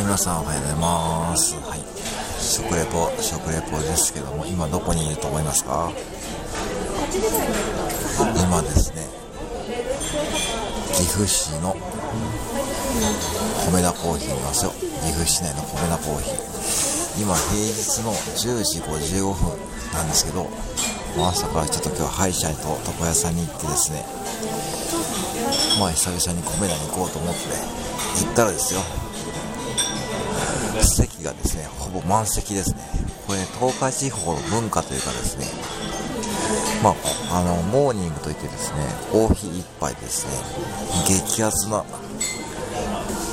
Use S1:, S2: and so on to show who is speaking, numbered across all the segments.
S1: い、皆さんおはようございます。はい。食レポ、食レポですけども、今どこにいると思いますか？今ですね、岐阜市の米田コーヒーいますよ。岐阜市内の米田コーヒー。今、平日の10時55分なんですけど、朝からちょっと今日は歯医者と床屋さんに行ってですね、まあ久々に米田に行こうと思って行ったらですよ、席がですね、ほぼ満席ですね。これ、東海地方の文化というかですね、まあ、あの、モーニングといってですね、コーヒー一杯ですね、激アツな、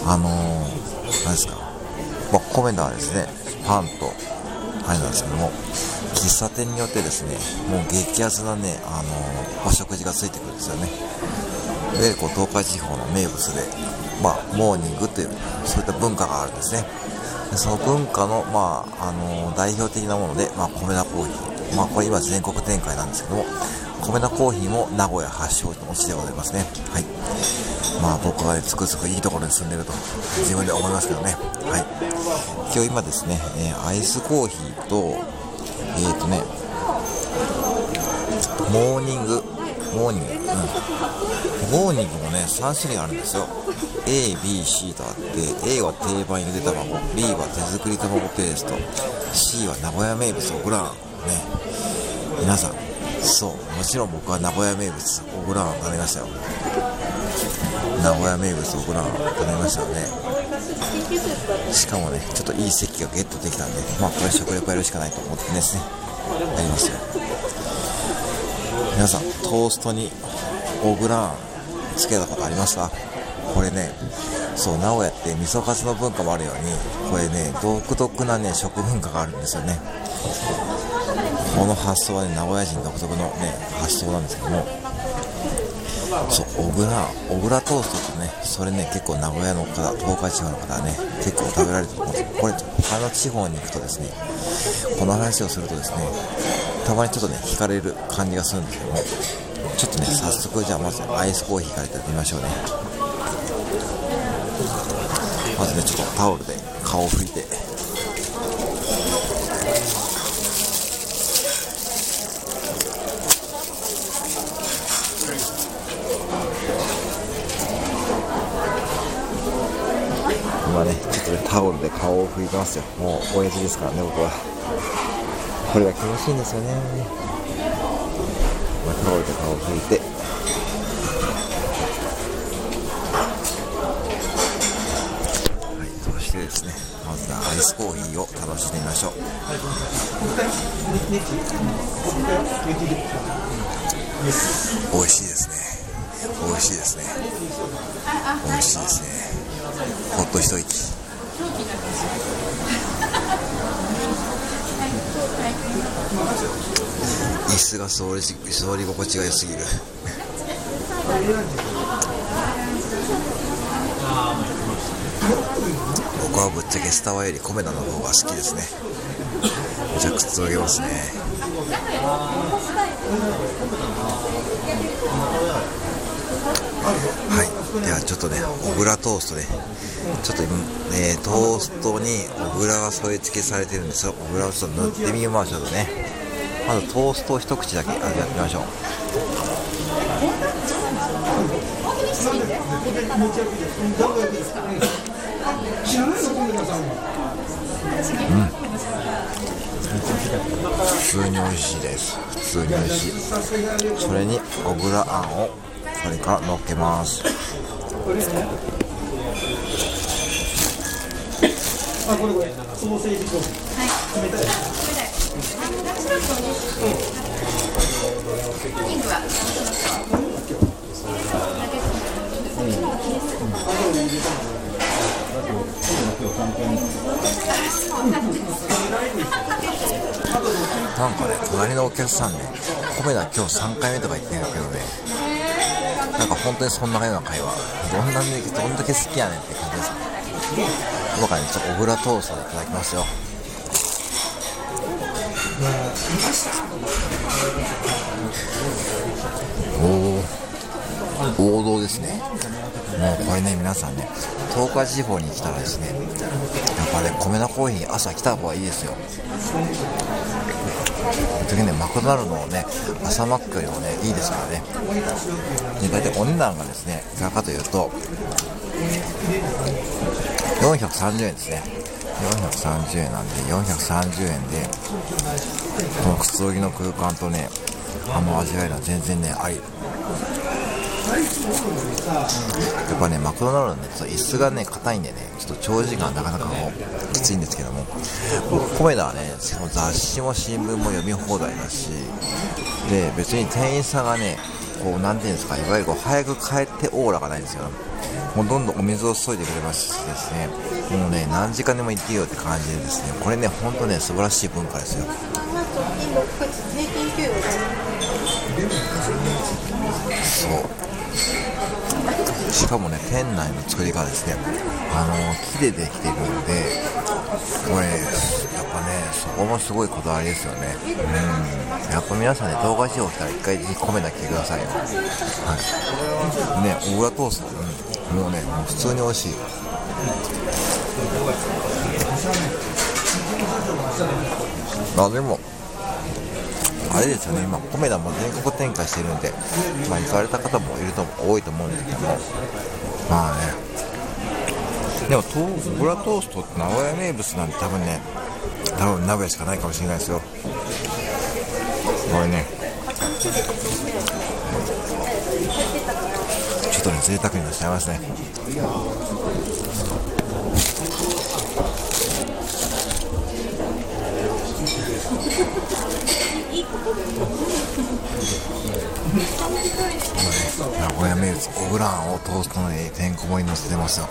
S1: あのー、何ですか、まあ、米田はですね、パンと、あれなんですけども、喫茶店によってですね、もう激アツなね、あのー、お食事がついてくるんですよね。で、こう、東海地方の名物で、まあ、モーニングという、そういった文化があるんですね。その文化の、まあ、あの、代表的なもので、まあ、米田コーヒー。まあ、これ今全国展開なんですけども、米田コーヒーも名古屋発祥の地でございますね。はい。まあ、僕はね、つくづくいいところに住んでると、自分で思いますけどね。はい。今日今ですね、えー、アイスコーヒーと、えーとね、モーニング、モーニング、うん。モーニングもね、3種類あるんですよ。A、B、C とあって、A は定番ゆで卵、B は手作り卵ペースト、C は名古屋名物小倉あん。ね。皆さん、そう、もちろん僕は名古屋名物小倉あん食べましたよ。名古屋名物オグラーン食べましたよね。しかもね、ちょっといい席がゲットできたんで、まあこれ食レポやるしかないと思ってですね、やりますよ。皆さん、トーストにオグラーンつけたことありますか？これね、そう、名古屋って味噌カツの文化もあるように、これね、独特なね、食文化があるんですよね。この発想はね、名古屋人独特のね、発想なんですけども、そう、小倉、小倉トーストとね、それね、結構名古屋の方、東海地方の方はね、結構食べられてると思うんですけどこれ、他の地方に行くとですね、この話をするとですね、たまにちょっとね、惹かれる感じがするんですけども、ちょっとね、早速、じゃあまずアイスコーヒーからいただきましょうね。まずね、ちょっとタオルで顔を拭いて、今ね、ちょっとね、タオルで顔を拭いてますよ。もう、親父ですからね、僕は。これが気持ちいいんですよね。まあ、タオルで顔を拭いて。はい、そしてですね、まずはアイスコーヒーを楽しんでみましょう。美味しいですね。美味しいですね。美味しいですね。ほっと一息。椅子が座り座り心地が良すぎる。僕はぶっちゃけスタバよりコメダの方が好きですね。じゃあくつろげますね。はい、ではちょっとね、小倉トーストね、ちょっと、えー、トーストに小倉が添え付けされてるんですよ。小倉をちょっと塗ってみましょうとね。まずトーストを一口だけ味わってみましょう。うん。普通に美味しいです。普通に美味しい。それに小倉あんをそれから乗っけます。
S2: あ、これこれ、ソーセージコーン。冷たい。
S1: なんかね、隣のお客さんね、米田今日3回目とか言ってるけどね、なんか本当にそんなような会話、どんなに、どんだけ好きやねんって感じですね。今からね、ちょっと小倉トーストいただきますよ。おお王道ですねもうこれね皆さんね東海地方に来たらですねやっぱね米田コーヒー朝来た方がいいですよ時ねマクドナルドのね朝マックよりもねいいですからね。で大体お値段がですねいかがかというと430円ですね。430円なんで430円でこのくつろぎの空間とねあの味わいが全然ねありやっぱねマクドナルドねちょっと椅子がね硬いんでねちょっと長時間なかなかこうきついんですけども。僕コメダはねその雑誌も新聞も読み放題だしで別に店員さんがねこうなんていうんですかいわゆるこう早く帰ってオーラがないんですよ。もうどんどんお水を注いでくれますしですね。もうね何時間でも行っていいよって感じでですね。これね本当ね素晴らしい文化ですよ。そうしかもね店内の作りがですね。あの木でできてるんでこれやっぱねそこもすごいこだわりですよね。うん。やっぱ皆さんね東海地方来たら一回ぜひ米だけくださいよ。はい。ね大浦トースト、うん、もうねもう普通に美味しい。あでもあれですよね、今、コメダも全国展開してるんで、まあ、行かれた方もいると多いと思うんですけども、まあね、でも、ブラトーストって名古屋名物なんで、多分ね、多分名古屋しかないかもしれないですよ。これね、ちょっとね、贅沢になっちゃいますね。名古屋名物オブランをトーストの上にてんこ盛りのせてますよ。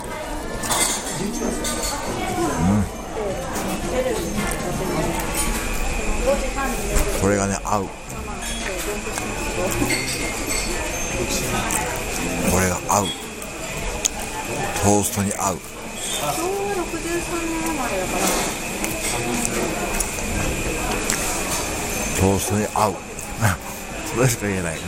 S1: うん。これがね合う。これが合う。トーストに合う。トーストに合う。それしか言えない、うん。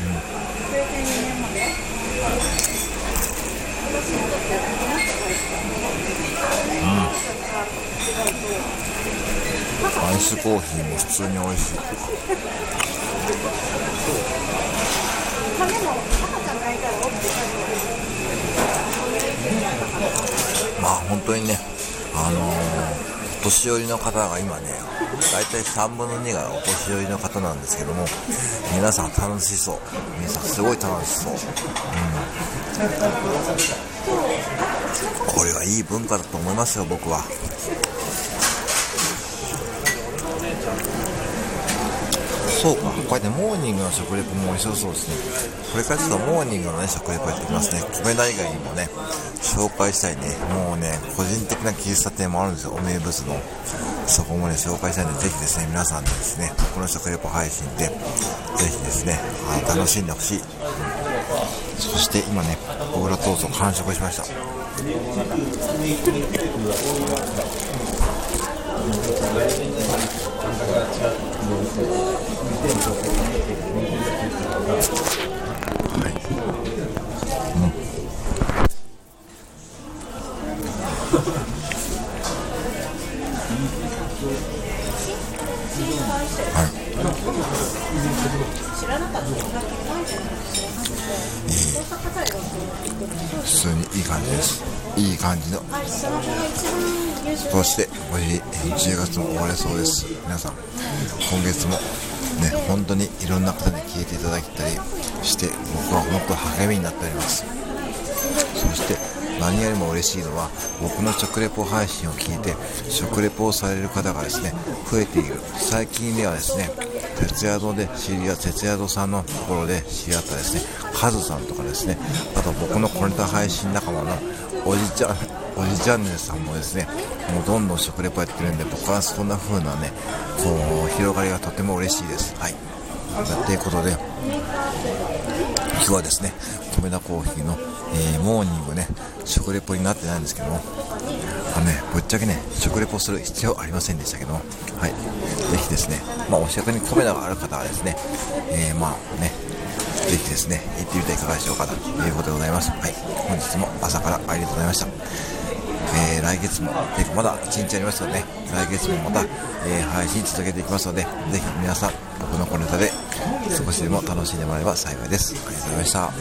S1: アイスコーヒーも普通に美味しい。まあ本当にねあのー、年寄りの方が今ね大体3分の2がお年寄りの方なんですけども皆さん楽しそう。皆さんすごい楽しそう、うん、これはいい文化だと思いますよ僕は。そうか、こうやってモーニングの食レポも面白そうですね。これからちょっとモーニングのね、食レポやってきますね。米田以外にもね、紹介したいね、もうね、個人的な喫茶店もあるんですよ、お名物の。そこもね、紹介したいんで、ぜひですね、皆さんでですね、この食レポ配信で、ぜひですね、あ楽しんでほしい。そして今ね、小倉トースト完食しました。普通にいい感じです。いい感じの。そして無事10月も終われそうです。皆さん今月もね本当にいろんな方に聞いていただいたりして僕は本当励みになっております。そして何よりも嬉しいのは僕の食レポ配信を聞いて食レポをされる方がですね増えている。最近ではですね徹夜堂で知り合徹夜堂さんのところで知り合ったですねカズさんとかですねあと僕のコネタ配信仲間のおじちゃんおじちゃんねさんもですねもうどんどん食レポやってるんで僕はそんな風なねこう広がりがとても嬉しいです。はい。ということで今日はですね米田コーヒーの、えー、モーニングね食レポになってないんですけどもあのねぶっちゃけね食レポする必要ありませんでしたけどもはいぜひですねまあお近くに米田がある方はですね、えー、まあねぜひですね、行ってみてはいかがでしょうかということでございます。はい。本日も朝からありがとうございました。えー、来月も、てかまだ1日ありますので、来月もまた、えー、配信続けていきますので、ぜひ皆さん、僕の小ネタで少しでも楽しんでもらえば幸いです。ありがとうございました。